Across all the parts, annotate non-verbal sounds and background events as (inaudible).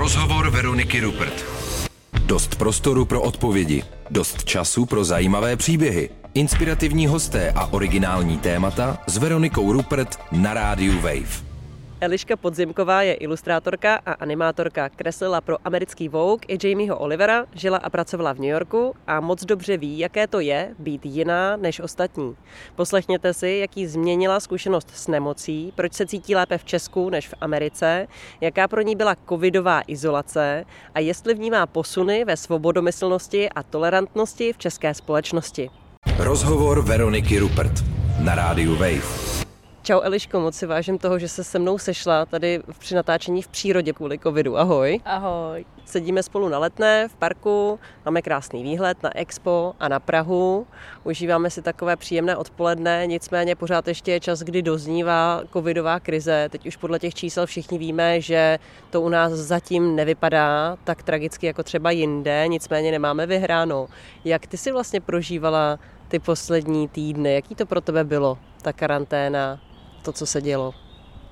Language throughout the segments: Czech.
Rozhovor Veroniky Rupert. Dost prostoru pro odpovědi, dost času pro zajímavé příběhy, inspirativní hosté a originální témata s Veronikou Rupert na rádiu Wave. Eliška Podzimková je ilustrátorka a animátorka. Kreslila pro americký Vogue i Jamieho Olivera, žila a pracovala v New Yorku a moc dobře ví, jaké to je být jiná než ostatní. Poslechněte si, jaký změnila zkušenost s nemocí, proč se cítí lépe v Česku než v Americe, jaká pro ní byla covidová izolace a jestli vnímá posuny ve svobodomyslnosti a tolerantnosti v české společnosti. Rozhovor Veroniky Rupert na rádiu Wave. Čau Eliško, moc si vážím toho, že se se mnou sešla tady při natáčení v přírodě kvůli covidu. Ahoj. Ahoj. Sedíme spolu na letné v parku, máme krásný výhled na Expo a na Prahu. Užíváme si takové příjemné odpoledne, nicméně pořád ještě je čas, kdy doznívá covidová krize. Teď už podle těch čísel všichni víme, že to u nás zatím nevypadá tak tragicky jako třeba jinde, nicméně nemáme vyhráno. Jak ty si vlastně prožívala ty poslední týdny? Jaký to pro tebe bylo, ta karanténa, to, co se dělo?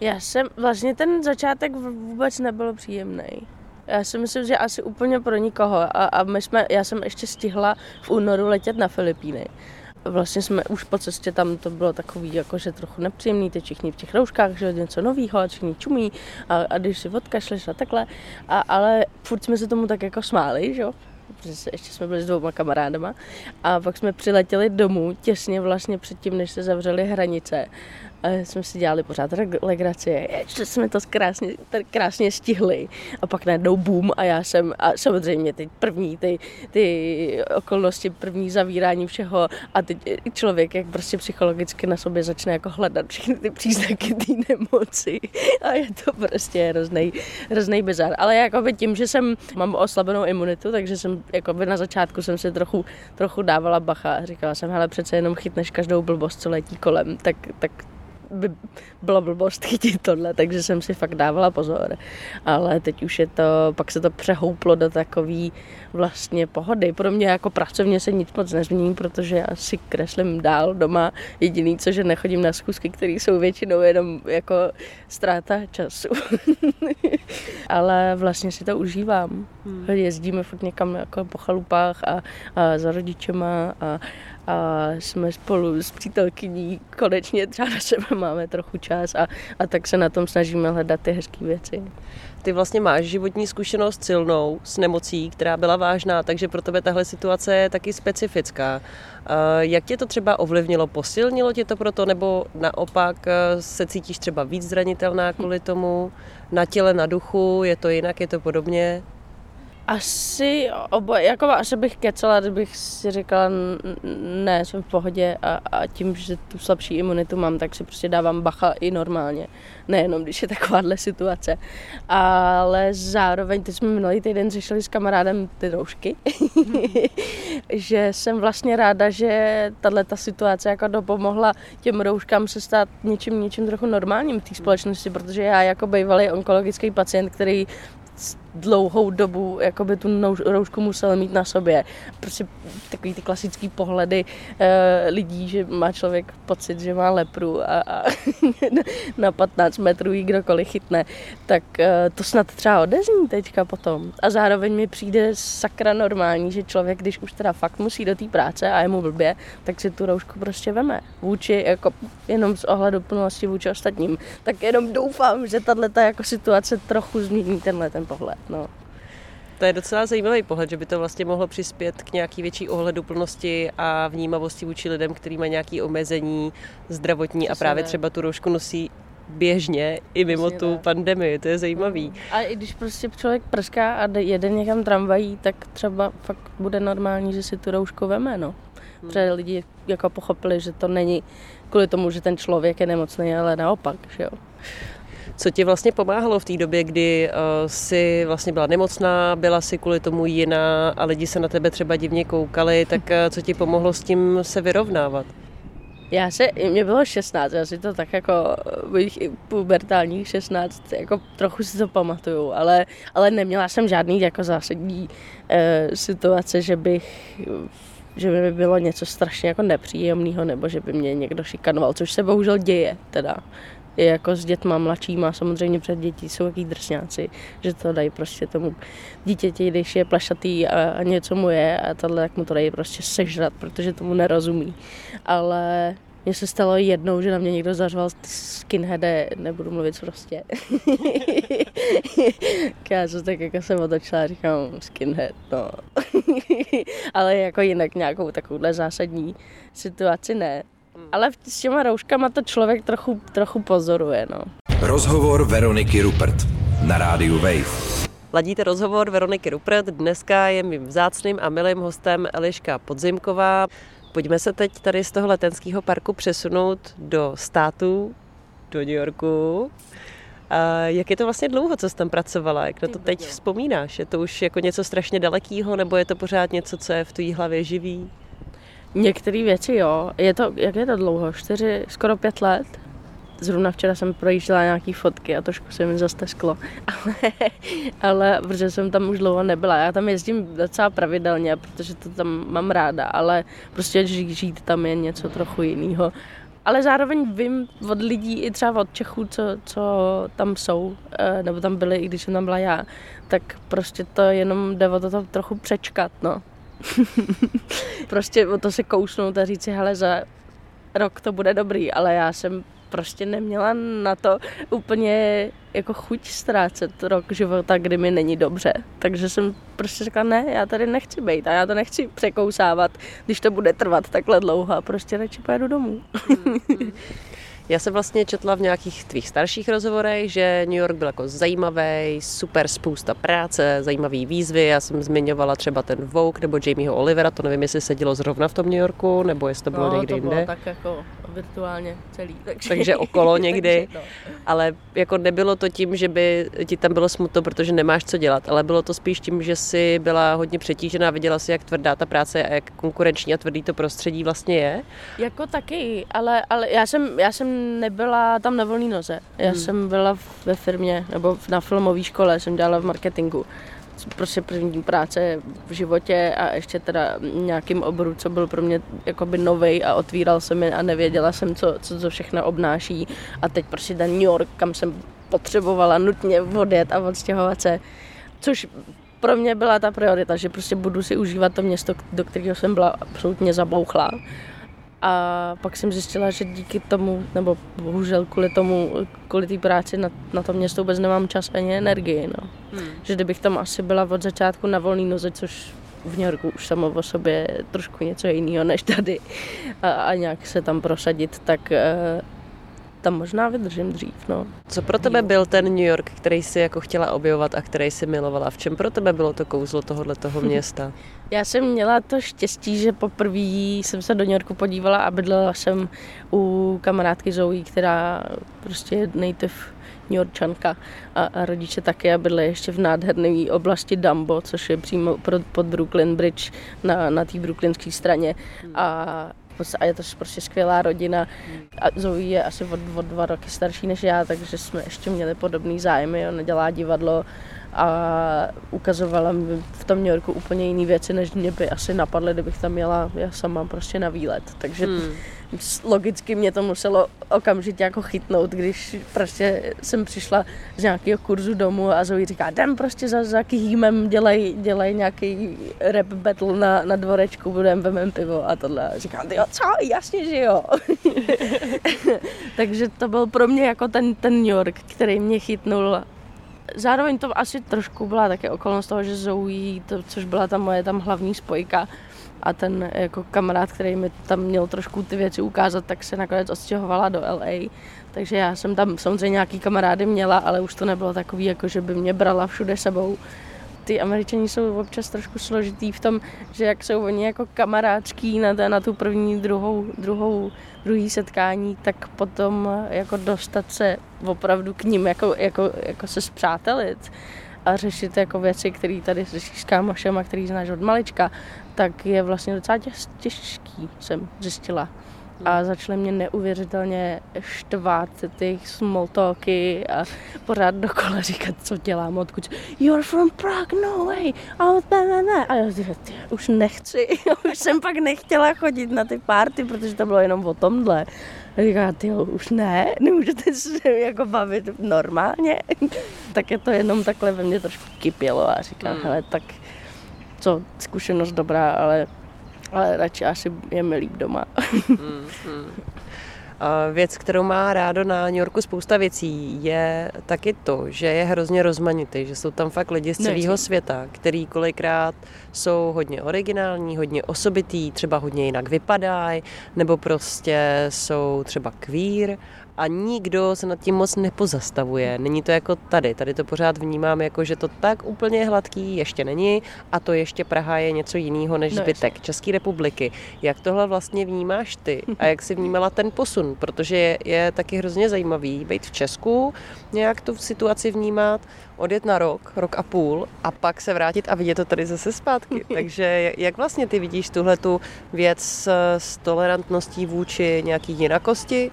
Já jsem, vlastně ten začátek vůbec nebyl příjemný. Já si myslím, že asi úplně pro nikoho. A, a my jsme, já jsem ještě stihla v únoru letět na Filipíny. Vlastně jsme už po cestě tam to bylo takový jakože trochu nepříjemný, ty všichni v těch rouškách, že něco novýho a všichni čumí a, a když si odkašleš a takhle. A, ale furt jsme se tomu tak jako smáli, že jo protože ještě jsme byli s dvouma kamarádama a pak jsme přiletěli domů těsně vlastně předtím, než se zavřely hranice a jsme si dělali pořád legraci, že jsme to krásně, krásně stihli. A pak najednou boom a já jsem, a samozřejmě ty první, ty, ty okolnosti, první zavírání všeho a teď člověk jak prostě psychologicky na sobě začne jako hledat všechny ty příznaky té nemoci. A je to prostě hrozný, hrozný bizar. Ale jakoby tím, že jsem, mám oslabenou imunitu, takže jsem jakoby na začátku jsem si trochu, trochu dávala bacha. A říkala jsem, hele přece jenom chytneš každou blbost, co letí kolem, tak, tak by bylo blbost chytit tohle, takže jsem si fakt dávala pozor. Ale teď už je to, pak se to přehouplo do takový vlastně pohody. Pro mě jako pracovně se nic moc nezmění, protože já si kreslím dál doma. Jediný, co, že nechodím na schůzky, které jsou většinou jenom jako ztráta času. (laughs) Ale vlastně si to užívám. Hmm. Jezdíme furt někam jako po chalupách a, a za rodičema a, a jsme spolu s přítelkyní konečně třeba na sebe máme trochu čas a, a tak se na tom snažíme hledat ty hezké věci. Ty vlastně máš životní zkušenost silnou s nemocí, která byla vážná, takže pro tebe tahle situace je taky specifická. Jak tě to třeba ovlivnilo? Posilnilo tě to proto, nebo naopak e, se cítíš třeba víc zranitelná kvůli tomu? Na těle, na duchu, je to jinak, je to podobně? Asi oboje, jako asi bych kecela, kdybych si říkala, ne, jsem v pohodě a, a tím, že tu slabší imunitu mám, tak si prostě dávám bacha i normálně. Nejenom, když je takováhle situace. Ale zároveň, teď jsme minulý týden řešili s kamarádem ty roušky, (laughs) že jsem vlastně ráda, že tahle ta situace jako dopomohla těm rouškám se stát něčím, něčím trochu normálním v té společnosti, protože já jako bývalý onkologický pacient, který dlouhou dobu jakoby tu roušku musel mít na sobě. Prostě takový ty klasický pohledy e, lidí, že má člověk pocit, že má lepru a, a (laughs) na 15 metrů jí kdokoliv chytne, tak e, to snad třeba odezní teďka potom. A zároveň mi přijde sakra normální, že člověk, když už teda fakt musí do té práce a je mu blbě, tak si tu roušku prostě veme. Vůči, jako jenom z ohledu plnosti vůči ostatním. Tak jenom doufám, že tahle jako situace trochu změní tenhle ten pohled. No. To je docela zajímavý pohled, že by to vlastně mohlo přispět k nějaký větší ohleduplnosti a vnímavosti vůči lidem, kteří mají nějaké omezení zdravotní a právě třeba tu roušku nosí běžně i mimo Přesně tu ne. pandemii, to je zajímavý. A i když prostě člověk prská a jede někam tramvají, tak třeba fakt bude normální, že si tu roušku veme, no. Hmm. Protože lidi jako pochopili, že to není kvůli tomu, že ten člověk je nemocný, ale naopak, že jo. Co ti vlastně pomáhalo v té době, kdy uh, jsi vlastně byla nemocná, byla si kvůli tomu jiná a lidi se na tebe třeba divně koukali, tak uh, co ti pomohlo s tím se vyrovnávat? Já se, mě bylo 16, já si to tak jako, bych pubertálních 16, jako trochu si to pamatuju, ale, ale neměla jsem žádný jako zásadní uh, situace, že bych že by bylo něco strašně jako nepříjemného, nebo že by mě někdo šikanoval, což se bohužel děje teda i jako s dětma mladšíma, samozřejmě před dětí jsou jaký drsňáci, že to dají prostě tomu dítěti, když je plašatý a, něco mu je a tohle, tak mu to dají prostě sežrat, protože tomu nerozumí. Ale mně se stalo jednou, že na mě někdo zařval skinheade, nebudu mluvit prostě. (laughs) já se tak jako jsem otočila a říkám skinhead, no. (laughs) Ale jako jinak nějakou takovouhle zásadní situaci ne. Ale s těma rouškama to člověk trochu, trochu pozoruje, no. Rozhovor Veroniky Rupert na rádiu Wave. Ladíte rozhovor Veroniky Rupert. Dneska je mým vzácným a milým hostem Eliška Podzimková. Pojďme se teď tady z toho letenského parku přesunout do států, do New Yorku. A jak je to vlastně dlouho, co jsi tam pracovala? Jak na to teď vzpomínáš? Je to už jako něco strašně dalekého, nebo je to pořád něco, co je v tvý hlavě živý? Některé věci jo. Je to, jak je to dlouho? Čtyři, skoro pět let? Zrovna včera jsem projížděla nějaký fotky a trošku se mi zastesklo. (laughs) Ale, ale protože jsem tam už dlouho nebyla. Já tam jezdím docela pravidelně, protože to tam mám ráda, ale prostě žít tam je něco trochu jiného. Ale zároveň vím od lidí, i třeba od Čechů, co, co tam jsou, eh, nebo tam byli, i když jsem tam byla já, tak prostě to jenom jde o to trochu přečkat, no. (laughs) prostě o to se kousnout a říct si, hele, za rok to bude dobrý, ale já jsem prostě neměla na to úplně jako chuť ztrácet rok života, kdy mi není dobře. Takže jsem prostě řekla, ne, já tady nechci být a já to nechci překousávat, když to bude trvat takhle dlouho a prostě radši pojedu domů. (laughs) Já jsem vlastně četla v nějakých tvých starších rozhovorech, že New York byl jako zajímavý, super spousta práce, zajímavý výzvy. Já jsem zmiňovala třeba ten Vogue nebo Jamieho Olivera, to nevím, jestli se dělo zrovna v tom New Yorku, nebo jestli to bylo no, někde to bylo jinde. tak jako virtuálně celý. Takže, takže okolo (laughs) někdy. takže, no. Ale jako nebylo to tím, že by ti tam bylo smutno, protože nemáš co dělat, ale bylo to spíš tím, že jsi byla hodně přetížená, viděla si, jak tvrdá ta práce a jak konkurenční a tvrdý to prostředí vlastně je. Jako taky, ale, ale já, jsem, já jsem nebyla tam na volný noze. Já hmm. jsem byla ve firmě, nebo na filmové škole, jsem dělala v marketingu prostě první práce v životě a ještě teda nějakým oboru, co byl pro mě jakoby novej a otvíral se mi a nevěděla jsem, co, co to všechno obnáší. A teď prostě ten New York, kam jsem potřebovala nutně odjet a odstěhovat se, což pro mě byla ta priorita, že prostě budu si užívat to město, do kterého jsem byla absolutně zabouchla. A pak jsem zjistila, že díky tomu, nebo bohužel kvůli tomu, kvůli té práci na, na to město vůbec nemám čas ani energii. No. Hmm. Že kdybych tam asi byla od začátku na volný noze, což v New Yorku už samo o sobě trošku něco jiného než tady a, a nějak se tam prosadit, tak uh, tam možná vydržím dřív. No. Co pro tebe byl ten New York, který jsi jako chtěla objevovat a který jsi milovala? V čem pro tebe bylo to kouzlo tohohle toho (laughs) města? Já jsem měla to štěstí, že poprvé jsem se do New Yorku podívala a bydlela jsem u kamarádky Zoe, která prostě je native New Yorkčanka a, a rodiče taky a bydli ještě v nádherné oblasti Dumbo, což je přímo pod Brooklyn Bridge na, na té brooklynské straně. A a je to prostě skvělá rodina. A Zoe je asi o, o dva roky starší než já, takže jsme ještě měli podobný zájmy. Ona dělá divadlo a ukazovala mi v tom New Yorku úplně jiné věci, než mě by asi napadly, kdybych tam jela já sama prostě na výlet. Takže hmm. logicky mě to muselo okamžitě jako chytnout, když prostě jsem přišla z nějakého kurzu domů a Zoe říká, jdem prostě za, za kýmem, dělej, dělej nějaký rap battle na, na dvorečku, budem vemem pivo a tohle. A říkám, jo, co, jasně, že jo. (laughs) Takže to byl pro mě jako ten, ten New York, který mě chytnul zároveň to asi trošku byla také okolnost toho, že Zoe, to, což byla ta moje tam hlavní spojka, a ten jako kamarád, který mi tam měl trošku ty věci ukázat, tak se nakonec odstěhovala do LA. Takže já jsem tam samozřejmě nějaký kamarády měla, ale už to nebylo takový, jako že by mě brala všude sebou ty američani jsou občas trošku složitý v tom, že jak jsou oni jako kamarádský na, na tu první, druhou, druhou, druhý setkání, tak potom jako dostat se opravdu k ním, jako, jako, jako se zpřátelit a řešit jako věci, které tady řešíš s kámošem a který znáš od malička, tak je vlastně docela těžký, jsem zjistila a začaly mě neuvěřitelně štvát ty small talky a pořád dokola říkat, co dělám, odkud you're from Prague, no way, oh, ne, ne, ne. A já říkám, už nechci, (laughs) už jsem pak nechtěla chodit na ty party, protože to bylo jenom o tomhle. A říká, ty už ne, nemůžete se jako bavit normálně. (laughs) tak je to jenom takhle ve mně trošku kypělo a říkám, mm. hele, tak co, zkušenost dobrá, ale, ale radši asi je mi líp doma. mm, mm. Věc, kterou má rádo na New Yorku spousta věcí, je taky to, že je hrozně rozmanitý, že jsou tam fakt lidi z celého světa, který kolikrát jsou hodně originální, hodně osobitý, třeba hodně jinak vypadají, nebo prostě jsou třeba queer a nikdo se nad tím moc nepozastavuje. Není to jako tady. Tady to pořád vnímám jako, že to tak úplně hladký ještě není a to ještě Praha je něco jiného než no zbytek ještě. České republiky. Jak tohle vlastně vnímáš ty a jak si vnímala ten posun? Protože je, je taky hrozně zajímavý být v Česku, nějak tu situaci vnímat, odjet na rok, rok a půl a pak se vrátit a vidět to tady zase zpátky. (laughs) Takže jak vlastně ty vidíš tuhle tu věc s tolerantností vůči nějaký jinakosti?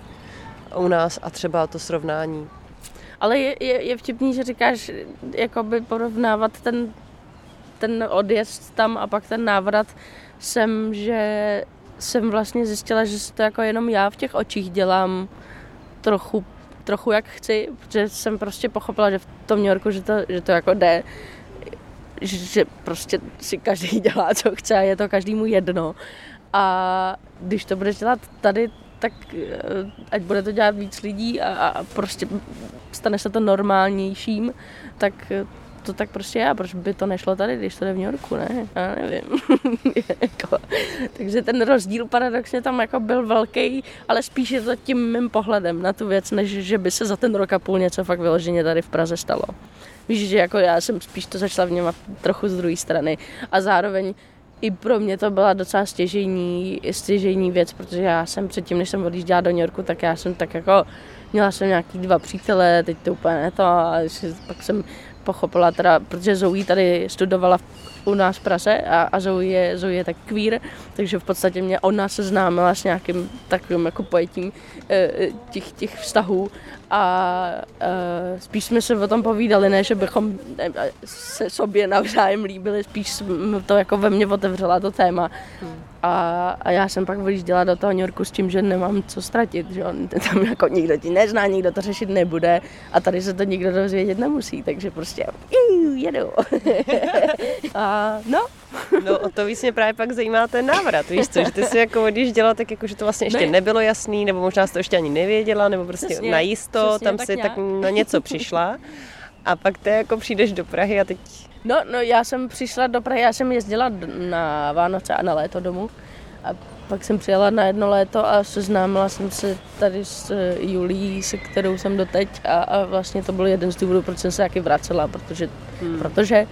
U nás a třeba to srovnání. Ale je, je, je vtipný, že říkáš, jakoby porovnávat ten, ten odjezd tam a pak ten návrat jsem, že jsem vlastně zjistila, že to jako jenom já v těch očích dělám trochu, trochu jak chci, protože jsem prostě pochopila, že v tom New Yorku, že to, že to jako jde, že prostě si každý (laughs) dělá, co chce a je to každému jedno. A když to budeš dělat tady, tak eh, ať bude to dělat víc lidí a, a prostě stane se to normálnějším, tak eh, to tak prostě je. Proč by to nešlo tady, když to jde v New Yorku, ne? Já nevím. (laughs) jako, takže ten rozdíl paradoxně tam jako byl velký, ale spíš je to tím mým pohledem na tu věc, než že by se za ten rok a půl něco fakt vyloženě tady v Praze stalo. Víš, že jako já jsem spíš to začala vnímat trochu z druhé strany a zároveň i pro mě to byla docela stěžení, stěžení věc, protože já jsem předtím, než jsem odjížděla do New Yorku, tak já jsem tak jako, měla jsem nějaký dva přítele, teď to úplně to, a pak jsem pochopila teda, protože Zoe tady studovala u nás v Praze a, a Zoe, je, Zoe je tak queer, takže v podstatě mě ona seznámila s nějakým takovým jako pojetím e, těch, těch vztahů a e, spíš jsme se o tom povídali, ne, že bychom se sobě navzájem líbili, spíš to jako ve mně otevřela to téma. A, a já jsem pak vyjížděla do toho New Yorku s tím, že nemám co ztratit, že on, (laughs) tam jako nikdo ti nezná, nikdo to řešit nebude a tady se to nikdo dozvědět nemusí, takže prostě jedu. (laughs) a no. No o to víc mě právě pak zajímá ten návrat, víš co, že ty si jako odjížděla, tak jako, že to vlastně ještě ne. nebylo jasný, nebo možná jsi to ještě ani nevěděla, nebo prostě přesně, najisto, přesně, tam tak si nějak. tak na něco přišla a pak ty jako přijdeš do Prahy a teď No, no, já jsem přišla do Prahy, já jsem jezdila na Vánoce a na léto domů. A pak jsem přijela na jedno léto a seznámila jsem se tady s eh, Julí, se kterou jsem doteď a, a vlastně to byl jeden z důvodů, proč jsem se taky vracela, protože, hmm. protože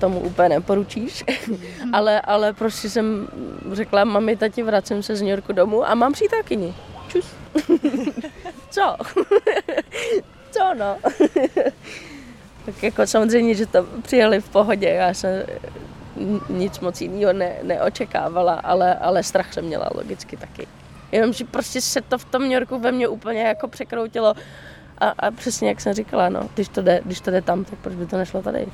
tomu úplně neporučíš, hmm. ale, ale prostě jsem řekla, mami, tati, vracím se z New Yorku domů a mám přítelkyni. Čus. (laughs) Co? (laughs) Co no? (laughs) Tak jako samozřejmě, že to přijeli v pohodě, já jsem nic moc jiného ne, neočekávala, ale, ale strach jsem měla logicky taky. Jenom, že prostě se to v tom New Yorku ve mně úplně jako překroutilo a, a přesně jak jsem říkala, no, když to, jde, když to jde tam, tak proč by to nešlo tady?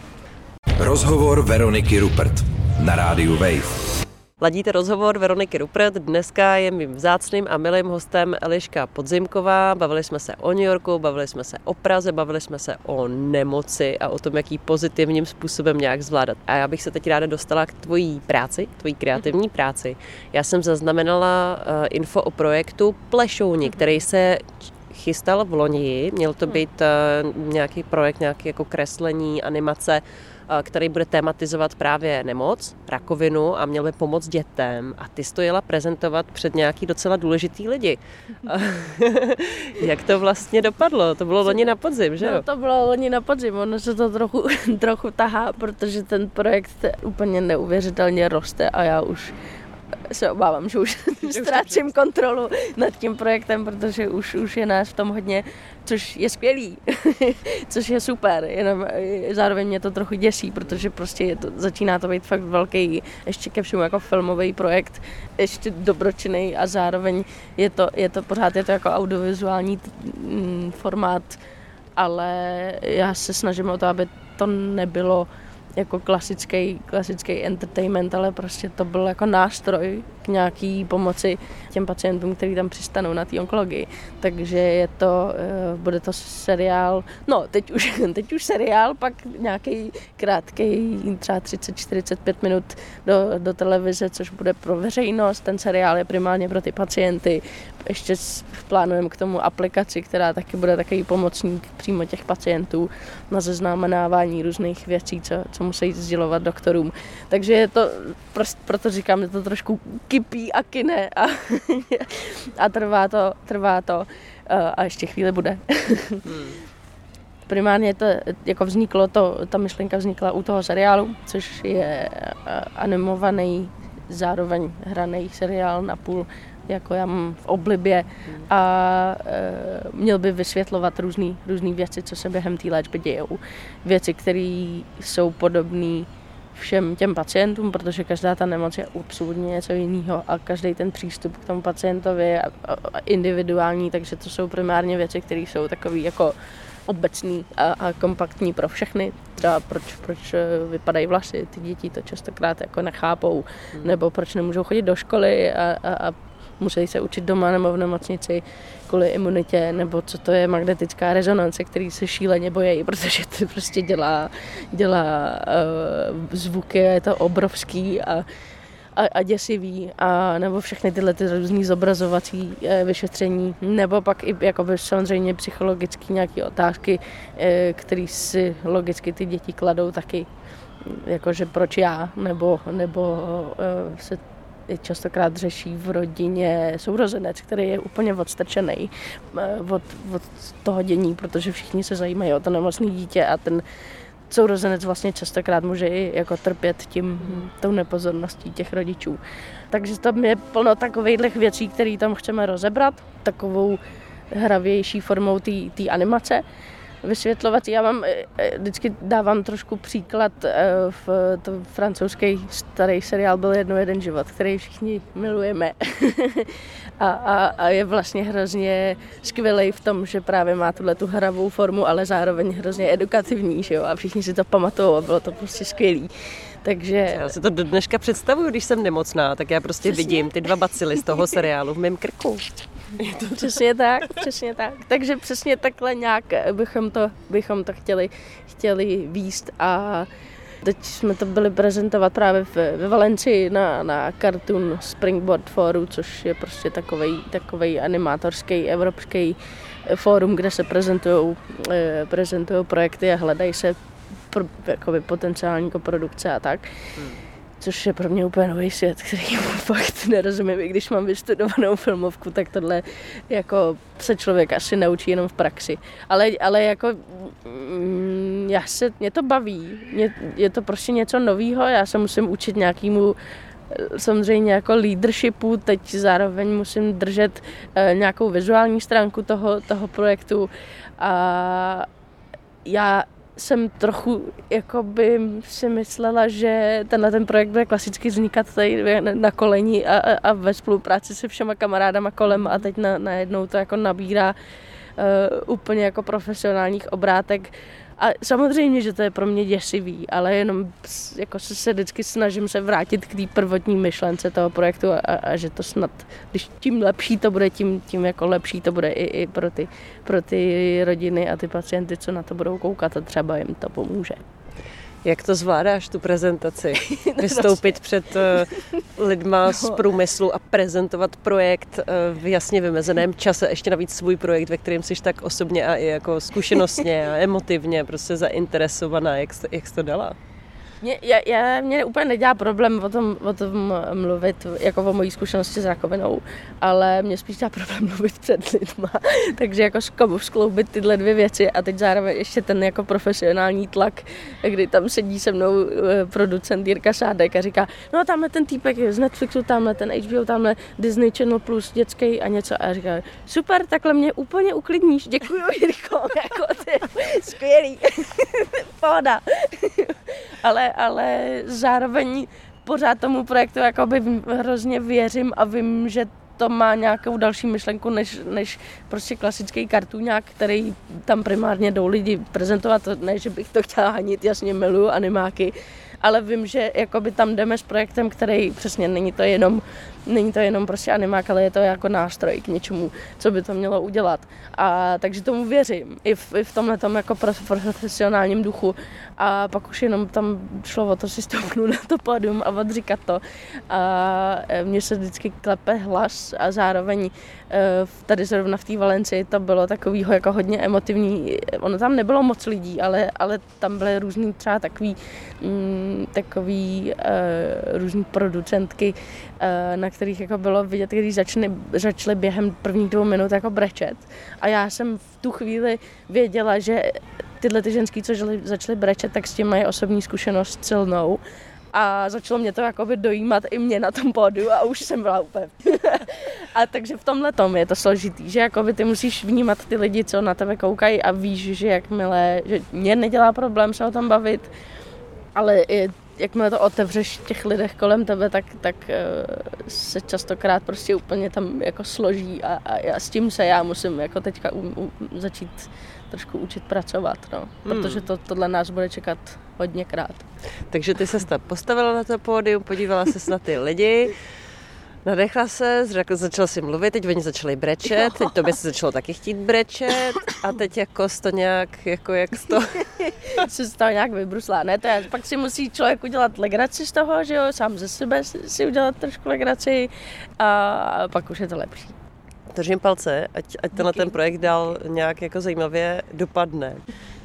Rozhovor Veroniky Rupert na rádiu Wave. Ladíte rozhovor Veroniky Rupert. Dneska je mým vzácným a milým hostem Eliška Podzimková. Bavili jsme se o New Yorku, bavili jsme se o Praze, bavili jsme se o nemoci a o tom, jaký pozitivním způsobem nějak zvládat. A já bych se teď ráda dostala k tvojí práci, tvojí kreativní práci. Já jsem zaznamenala uh, info o projektu Plešouni, který se chystal v loni. Měl to být uh, nějaký projekt, nějaký jako kreslení, animace Eh, který bude tematizovat právě nemoc, rakovinu a měl by pomoct dětem. A ty jsi to jela prezentovat před nějaký docela důležitý lidi. (laughs) Jak to vlastně dopadlo? To bylo loni na podzim, že jo? No, to bylo loni na podzim, ono se to trochu, (laughs) trochu tahá, protože ten projekt úplně neuvěřitelně roste a já už se obávám, že už (laughs) ztrácím kontrolu nad tím projektem, protože už, už je nás v tom hodně, což je skvělý, (laughs) což je super, jenom eh, zároveň mě to trochu děsí, protože prostě je to, začíná to být fakt velký, ještě ke všemu jako filmový projekt, ještě dobročinný a zároveň je to, je to pořád je to jako audiovizuální mm, formát, ale já se snažím o to, aby to nebylo jako klasický, klasický entertainment, ale prostě to byl jako nástroj, nějaký pomoci těm pacientům, kteří tam přistanou na té onkologii. Takže je to, eh, bude to seriál, no teď už, (laughs) teď už seriál, pak nějaký krátký, třeba 30-45 minut do, do televize, což bude pro veřejnost. Ten seriál je primárně pro ty pacienty. Ještě plánujeme k tomu aplikaci, která taky bude takový pomocník přímo těch pacientů na zaznamenávání různých věcí, co, co musí sdělovat doktorům. Takže je to, prost, proto říkám, že to trošku kypí a kine a, (laughs) a trvá to, trvá to a ještě chvíli bude. hmm. Primárně to jako vzniklo, to, ta myšlenka vznikla u toho seriálu, což je animovaný, zároveň hraný seriál na půl jako já mám v oblibě a e, měl by vysvětlovat různé různý věci, co se během té léčby dějou. Věci, které jsou podobné všem těm pacientům, protože každá ta nemoc je absolutně něco jiného a každý ten přístup k tomu pacientovi je individuální, takže to jsou primárně věci, které jsou takové jako obecný a, a kompaktní pro všechny. Třeba proč, proč e, vypadají vlasy, ty děti to častokrát jako nechápou, hmm. nebo proč nemůžou chodit do školy a, a, a musí se učit doma nebo v nemocnici kvůli imunitě, nebo co to je magnetická rezonance, který se šíleně bojí, (laughs) protože to prostě dělá, dělá uh, zvuky je to obrovský a, a, a děsivý, a, nebo všechny tyhle ty různý zobrazovací e, vyšetření, nebo pak i jakoby samozřejmě psychologické nějaké otázky, e, které si logicky ty děti kladou taky, jakože proč já, nebo, nebo e, se častokrát řeší v rodině sourozenec, který je úplně odstrčený eh, od, od toho dění, protože všichni se zajímají o to nemocné dítě a ten sourozenec vlastně častokrát může i jako trpět tím, tou nepozorností těch rodičů. Takže tam je plno takových věcí, které tam chceme rozebrat, takovou hravější formou té animace vysvětlovat. Já vám eh, eh, vždycky dávám trošku příklad. Eh, v to francouzský starý seriál byl jedno jeden život, který všichni milujeme. (laughs) a, a, a, je vlastně hrozně skvělý v tom, že právě má tuhle tu hravou formu, ale zároveň hrozně edukativní, že jo? A všichni si to pamatují a bylo to prostě skvělý. Takže... Já si to do dneška představuju, když jsem nemocná, tak já prostě Přesně. vidím ty dva bacily z toho (laughs) seriálu v mém krku. Je to přesně tak, přesně tak. Takže přesně takhle nějak bychom to, bychom to chtěli, chtěli výst a Teď jsme to byli prezentovat právě ve Valencii na, na Cartoon Springboard Foru, což je prostě takový takovej animátorský evropský fórum, kde se prezentují eh, prezentují projekty a hledají se pro, jakoby potenciální produkce a tak. Hmm což je pro mě úplně nový svět, který (laughs) fakt nerozumím. I když mám vystudovanou filmovku, tak tohle jako se člověk asi naučí jenom v praxi. Ale, ale jako mm, já se, mě to baví, mě, je to prostě něco novýho, já se musím učit nějakému eh, samozřejmě jako leadershipu, teď zároveň musím držet uh, nějakou vizuální stránku toho, toho projektu a já jsem trochu jako by si myslela, že tenhle ten projekt bude klasicky vznikat tady na koleni a, a, a ve spolupráci se všema kamarádama kolem a teď na, najednou to jako nabírá uh, úplně jako profesionálních obrátek a samozřejmě, že to je pro mě děsivý, ale jenom jako se, se vždycky snažím se vrátit k té prvotní myšlence toho projektu a, a, že to snad, když tím lepší to bude, tím, tím jako lepší to bude i, i pro, ty, pro ty rodiny a ty pacienty, co na to budou koukat a třeba jim to pomůže. Jak to zvládáš, tu prezentaci? (laughs) Vystoupit před uh, lidma z no. průmyslu a prezentovat projekt uh, v jasně vymezeném čase, ještě navíc svůj projekt, ve kterém jsi tak osobně a i jako zkušenostně a (laughs) emotivně prostě zainteresovaná. Jak jsi, jak jsi to dala? Mě, já, já, mě úplně nedělá problém o tom, o tom mluvit, jako o mojí zkušenosti s rakovinou, ale mě spíš dělá problém (laughs) mluvit před lidma. Takže jako skloubit tyhle dvě věci a teď zároveň ještě ten jako profesionální tlak, kdy tam sedí se mnou eh, producent Jirka Sádek a říká, no tamhle ten týpek z Netflixu, tamhle ten HBO, tamhle Disney Channel Plus dětský a něco. A říká, super, takhle mě úplně uklidníš, (laughs) děkuji Jirko, (laughs) jako ty, skvělý, pohoda. ale ale zároveň pořád tomu projektu jakoby hrozně věřím a vím, že to má nějakou další myšlenku než, než prostě klasický kartůňák, který tam primárně jdou lidi prezentovat. Ne, že bych to chtěla hanit, jasně miluju animáky, ale vím, že jakoby tam jdeme s projektem, který přesně není to jenom není to jenom prostě animák, ale je to jako nástroj k něčemu, co by to mělo udělat. A takže tomu věřím, i v, i v tomhle jako profesionálním duchu. A pak už jenom tam šlo o to si stoupnout na to pódium a odříkat to. A e, mně se vždycky klepe hlas a zároveň tady zrovna v té Valencii to bylo takový jako hodně emotivní. Ono tam nebylo moc lidí, ale, ale tam byly různý třeba takový, mm, takový uh, různý producentky, uh, na kterých jako bylo vidět, když začne, začaly během prvních dvou minut jako brečet. A já jsem v tu chvíli věděla, že tyhle ty ženský, co začaly brečet, tak s tím mají osobní zkušenost silnou a začalo mě to jakoby dojímat i mě na tom pódiu a už jsem byla úplně. (laughs) a takže v tomhle tom je to složitý, že jakoby ty musíš vnímat ty lidi, co na tebe koukají a víš, že jakmile, že mě nedělá problém se o tom bavit, ale i jakmile to otevřeš těch lidech kolem tebe, tak, tak uh, se častokrát prostě úplně tam jako složí a, a, a s tím se já musím jako teďka u, u, začít trošku učit pracovat, no. Hmm. Protože to, tohle nás bude čekat hodněkrát. Takže ty se postavila na to pódium, podívala se na ty lidi, Nadechla se, začala si mluvit, teď oni začali brečet, teď to by se začalo taky chtít brečet a teď jako to nějak, jako jak to... (laughs) se z toho nějak vybruslá, ne? To je, pak si musí člověk udělat legraci z toho, že jo, sám ze sebe si udělat trošku legraci a pak už je to lepší. Držím palce, ať, ať tenhle ten projekt dál nějak jako zajímavě dopadne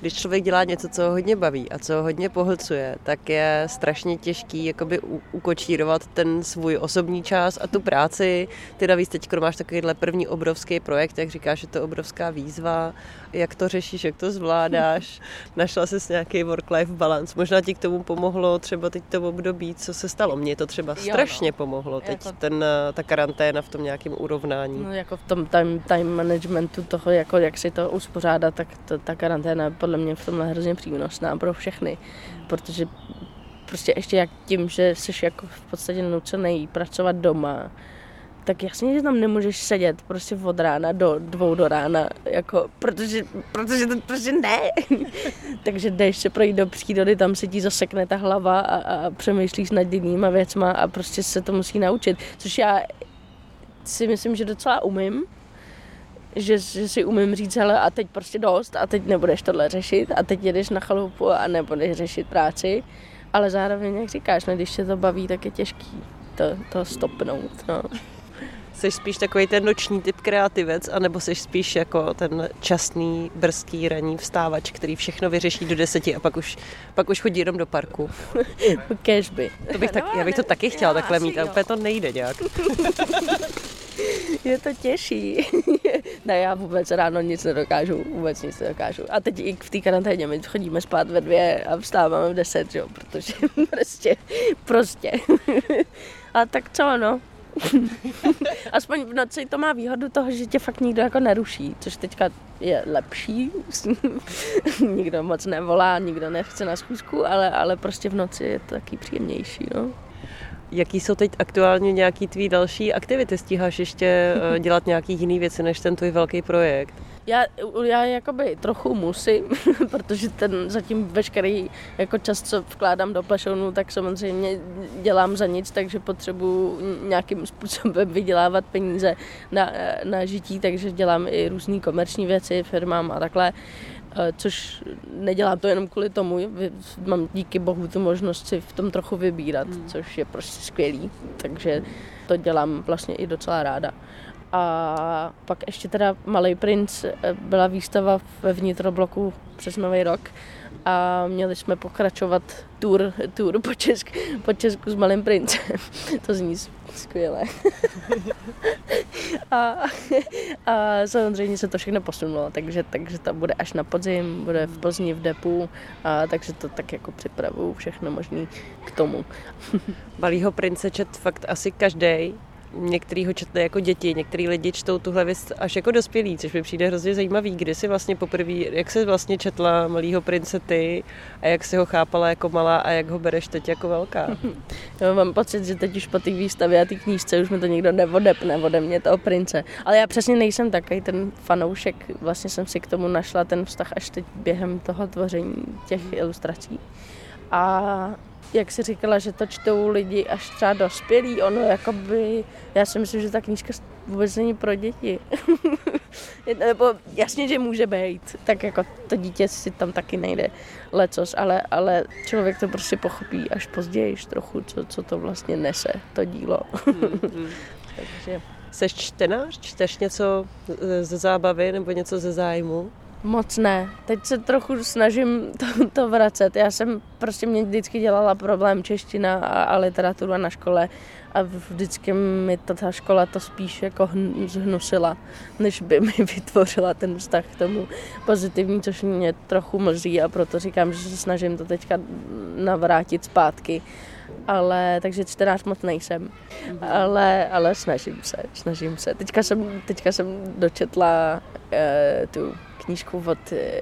když člověk dělá něco, co ho hodně baví a co ho hodně pohlcuje, tak je strašně těžký jakoby ukočírovat ten svůj osobní čas a tu práci. Ty navíc teď máš takovýhle první obrovský projekt, jak říkáš, že to je obrovská výzva. Jak to řešíš, jak to zvládáš? (laughs) Našla jsi nějaký work-life balance? Možná ti k tomu pomohlo třeba teď to období, co se stalo. Mně to třeba jo, strašně no. pomohlo teď jako... ten, ta karanténa v tom nějakém urovnání. No, jako v tom time, time managementu toho, jako jak si to uspořádat, tak to, ta karanténa podle mě v tomhle hrozně přínosná pro všechny, protože prostě ještě jak tím, že jsi jako v podstatě nucený pracovat doma, tak jasně, že tam nemůžeš sedět prostě od rána do dvou do rána, jako, protože, protože to prostě ne. (laughs) Takže jdeš se projít do přírody, tam se ti zasekne ta hlava a, a přemýšlíš nad jinýma věcma a prostě se to musí naučit, což já si myslím, že docela umím, že, že si umím říct, hele, a teď prostě dost, a teď nebudeš tohle řešit, a teď jedeš na chalupu a nebudeš řešit práci, ale zároveň, jak říkáš, no, když se to baví, tak je těžký to, to stopnout, no. Jsi spíš takový ten noční typ kreativec, anebo jsi spíš jako ten časný, brzký, raní vstávač, který všechno vyřeší do deseti a pak už, pak už chodí jenom do parku. (laughs) Kežby. To bych tak, já bych to taky chtěla takhle mít, ale úplně to nejde nějak. (laughs) Je to těžší. (laughs) ne, já vůbec ráno nic nedokážu, vůbec nic nedokážu. A teď i v té karanténě my chodíme spát ve dvě a vstáváme v deset, jo, protože (laughs) prostě, prostě. (laughs) a tak co, no, Aspoň v noci to má výhodu toho, že tě fakt nikdo jako neruší, což teďka je lepší. nikdo moc nevolá, nikdo nechce na schůzku, ale, ale prostě v noci je to taky příjemnější. No. Jaký jsou teď aktuálně nějaký tvý další aktivity? Stíháš ještě eh, (laughs) dělat nějaký jiný věci než ten tvůj velký projekt? Já, já jakoby trochu musím, (laughs) protože ten zatím veškerý jako čas, co vkládám do plešounu, tak samozřejmě dělám za nic, takže potřebuji nějakým způsobem (laughs) vydělávat peníze na, na žití, takže dělám i různé komerční věci firmám a takhle eh, což nedělám to jenom kvůli tomu, mám díky bohu tu možnost si v tom trochu vybírat, hmm. což je prostě skvělý, takže to dělám vlastně i docela ráda. A pak ještě teda Malý princ eh, byla výstava ve vnitrobloku přes Nový rok a měli jsme pokračovat tour, tour po, Česku, po Česku s Malým princem. (laughs) to zní skvěle. (laughs) a, a samozřejmě se to všechno posunulo, takže, takže to bude až na podzim, bude v Plzni v depu, a takže to tak jako připravuju všechno možné k tomu. (laughs) Malýho prince čet fakt asi každý některý ho četli jako děti, některý lidi čtou tuhle věc až jako dospělí, což mi přijde hrozně zajímavý. Kdy jsi vlastně poprvé, jak jsi vlastně četla Malýho prince ty a jak jsi ho chápala jako malá a jak ho bereš teď jako velká? (laughs) Já mám pocit, že teď už po té výstavě a té knížce už mi to nikdo nevodepne ode mě toho prince. Ale já přesně nejsem takový ten fanoušek, vlastně jsem si k tomu našla ten vztah až teď během toho tvoření těch ilustrací. A jak si říkala, že to čtou lidi až třeba dospělí, ono jakoby, já si myslím, že ta knížka vůbec není pro děti. (laughs) Nebo jasně, že může být, tak jako to dítě si tam taky nejde lecos, ale, ale člověk to prostě pochopí až později trochu, co, co to vlastně nese, to dílo. Mm-hmm. (laughs) Takže... Seš čtenář? Čteš něco ze zábavy nebo něco ze zájmu? Moc ne. Teď se trochu snažím to, to vracet. Já jsem prostě mě vždycky dělala problém čeština a, a literatura na škole a vždycky mi ta, ta škola to spíš jako hn, zhnusila, než by mi (laughs) vytvořila ten vztah k tomu pozitivní, což mě trochu mrzí a proto říkám, že se snažím to teďka navrátit zpátky. Ale, takže čtenář moc nejsem. Mm-hmm. Ale, ale snažím se, snažím se. Teďka jsem, teďka jsem dočetla uh, tu knížku od e,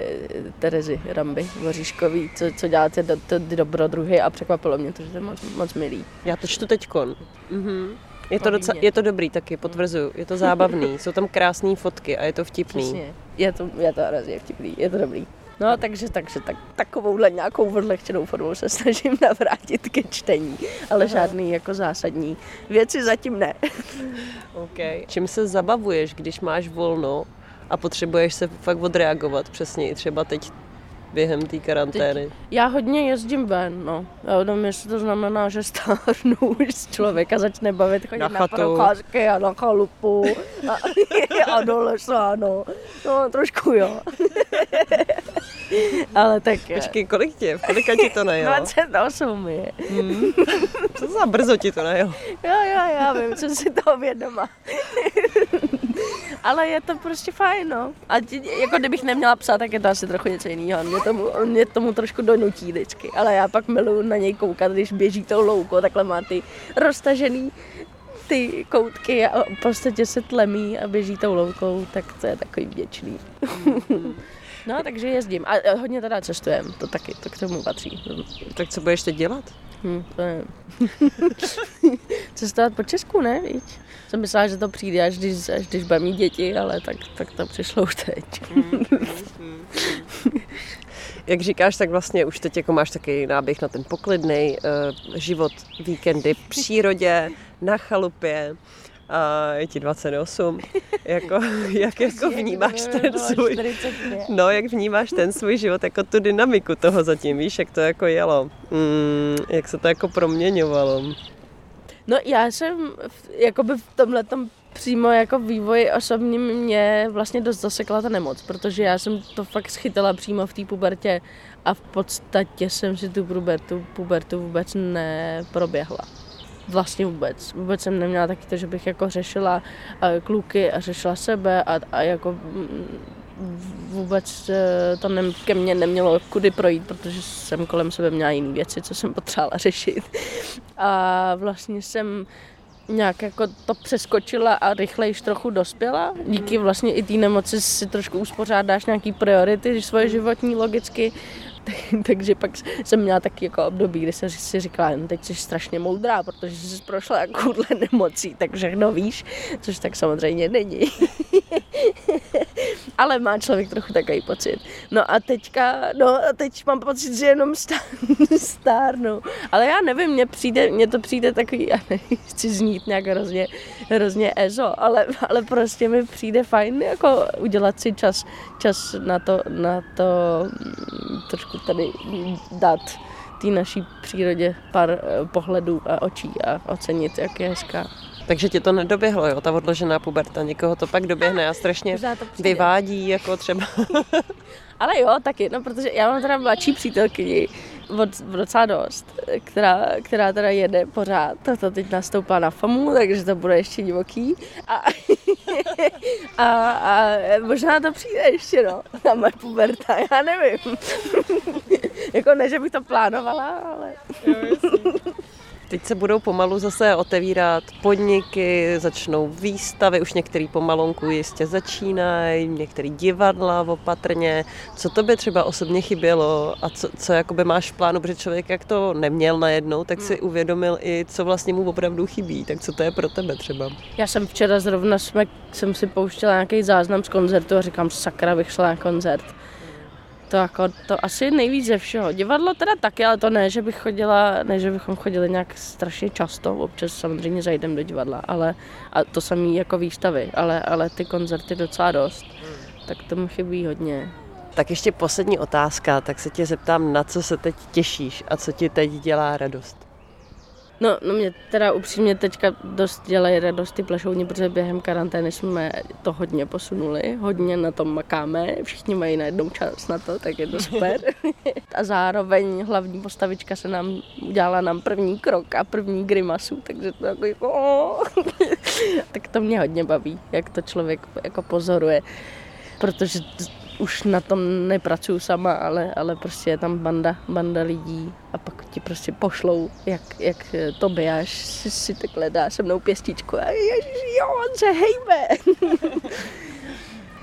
Terezy Ramby Voříškový, co, co děláte do, do, dobrodruhy a překvapilo mě to, že to je moc, moc milý. Já to čtu teďkon. Mm-hmm. Je to, docela, je to dobrý taky, potvrzuju. Je to zábavný, (laughs) jsou tam krásné fotky a je to vtipný. Přesně. Je to, je to hrozně vtipný, je to dobrý. No, takže, takže tak, takovouhle nějakou odlehčenou formou se snažím (laughs) navrátit ke čtení, ale Aha. žádný jako zásadní věci zatím ne. OK. Čím se zabavuješ, když máš volno a potřebuješ se fakt odreagovat přesně třeba teď během té karantény? Teď já hodně jezdím ven, no. Já nevím, jestli to znamená, že stárnu, (laughs) už člověka začne bavit chodit na, na procházky a na chalupu a, (laughs) a do lesa, no. No, trošku jo. (laughs) Ale tak... Počkej, kolik tě? Kolika ti to najelo? 28 je. Hmm. Co za brzo ti to najelo? Jo, jo, já vím, co si toho vědoma. Ale je to prostě fajn, no. A tě, jako kdybych neměla psa, tak je to asi trochu něco jiného. Mě tomu, on mě tomu trošku donutí vždycky. Ale já pak miluji na něj koukat, když běží tou louko, takhle má ty roztažený ty koutky a prostě se tlemí a běží tou loukou, tak to je takový vděčný. (laughs) No, takže jezdím. A hodně teda cestujem, to taky, to k tomu patří. Tak co budeš teď dělat? Hm, to je... (laughs) Cestovat po Česku, ne, víš? Jsem myslela, že to přijde, až když, až když bude mít děti, ale tak, tak to přišlo už teď. Jak říkáš, tak vlastně už teď jako máš takový náběh na ten poklidný uh, život, víkendy v přírodě, na chalupě a je ti 28. jako, (laughs) jak jako vnímáš ten svůj, no, jak vnímáš ten svůj život, jako tu dynamiku toho zatím, víš, jak to jako jelo, mm, jak se to jako proměňovalo. No já jsem jakoby v tomhle přímo jako vývoj osobní mě vlastně dost zasekla ta nemoc, protože já jsem to fakt schytala přímo v té pubertě a v podstatě jsem si tu pubertu, pubertu vůbec neproběhla vlastně vůbec. Vůbec jsem neměla taky to, že bych jako řešila eh, kluky a řešila sebe a, a jako mm, vůbec eh, to ne, ke mně nemělo kudy projít, protože jsem kolem sebe měla jiné věci, co jsem potřebovala (laughs) řešit. A vlastně jsem nějak jako to přeskočila a rychle již trochu dospěla. Díky vlastně i té nemoci si trošku uspořádáš nějaký priority svoje životní logicky (laughs) takže pak jsem měla taky jako období, kdy jsem si říkala, no teď jsi strašně moudrá, protože jsi prošla takovouhle nemocí, tak všechno víš, což tak samozřejmě není. (laughs) Ale má člověk trochu takový pocit. No a teďka, no a teď mám pocit, že jenom (laughs) stárnu. Ale já nevím, mně přijde, mně to přijde takový, já nechci znít nějak hrozně, hrozně ezo, ale, ale prostě mi přijde fajn jako udělat si čas, čas na to, na to mm, trošku tady dát té naší přírodě pár eh, pohledů a očí a ocenit, jak je hezká. Takže ti to nedoběhlo, jo, ta odložená puberta. Někoho to pak doběhne a strašně vyvádí, jako třeba. (laughs) Ale jo, taky, no, protože já mám teda mladší přítelkyni, od, docela dost, která, která teda jede pořád. To teď nastoupá na FAMu, takže to bude ještě divoký. A, (laughs) a, a možná to přijde ještě, no, na moje puberta, já nevím. (laughs) jako ne, že bych to plánovala, ale... jo, Teď se budou pomalu zase otevírat podniky, začnou výstavy, už některý pomalonku jistě začínají, některý divadla opatrně. Co to by třeba osobně chybělo a co, co jakoby máš v plánu, protože člověk jak to neměl najednou, tak si hmm. uvědomil i, co vlastně mu opravdu chybí. Tak co to je pro tebe třeba? Já jsem včera zrovna jsme, jsem si pouštěla nějaký záznam z koncertu a říkám, sakra, bych šla na koncert To jako, to asi nejvíc ze všeho. Divadlo teda taky, ale to ne, že bych chodila, ne, že bychom chodili nějak strašně často, občas samozřejmě zajdem do divadla, ale a to samý jako výstavy, ale, ale ty koncerty docela dost. Tak to mi chybí hodně. Tak ještě poslední otázka, tak se tě zeptám, na co se teď těšíš a co ti teď dělá radost? No, no mě teda upřímně teďka dost dělají radost ty plešouni, protože během karantény jsme to hodně posunuli, hodně na tom makáme, všichni mají najednou čas na to, tak je to super. (laughs) a zároveň hlavní postavička se nám udělala nám první krok a první grimasu, takže to jako, jako (laughs) tak to mě hodně baví, jak to člověk jako pozoruje, protože už na tom nepracuju sama, ale, ale prostě je tam banda, banda lidí a pak ti prostě pošlou, jak, jak to až si, si takhle dá se mnou pěstičku a ježiš, jo, on se hejbe. (laughs)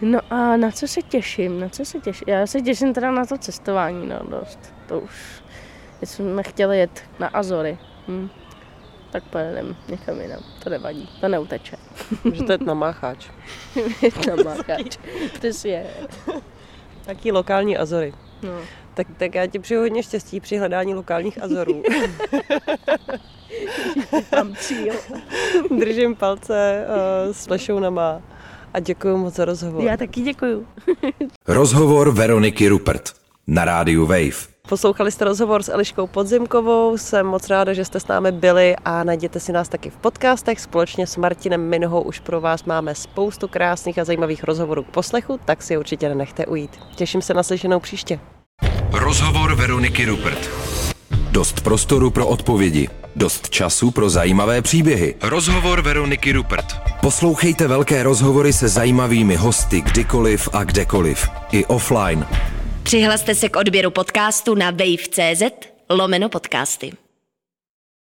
no a na co se těším, na co se těším? Já se těším teda na to cestování, no dost. To už, jsme chtěli jet na Azory. Hm tak pojedeme někam jinam. To nevadí, to neuteče. Můžete jít na mácháč. na mácháč, je. (laughs) (laughs) Taký lokální Azory. No. Tak, tak já ti přeju hodně štěstí při hledání lokálních Azorů. (laughs) Mám cíl. Držím palce uh, s Lešounama a děkuji moc za rozhovor. Já taky děkuji. rozhovor Veroniky Rupert na rádiu Wave. Poslouchali jste rozhovor s Eliškou Podzimkovou, jsem moc ráda, že jste s námi byli a najděte si nás taky v podcastech. Společně s Martinem Minohou už pro vás máme spoustu krásných a zajímavých rozhovorů k poslechu, tak si určitě nenechte ujít. Těším se na slyšenou příště. Rozhovor Veroniky Rupert. Dost prostoru pro odpovědi, dost času pro zajímavé příběhy. Rozhovor Veroniky Rupert. Poslouchejte velké rozhovory se zajímavými hosty kdykoliv a kdekoliv. I offline. Přihlaste se k odběru podcastu na wave.cz lomeno podcasty.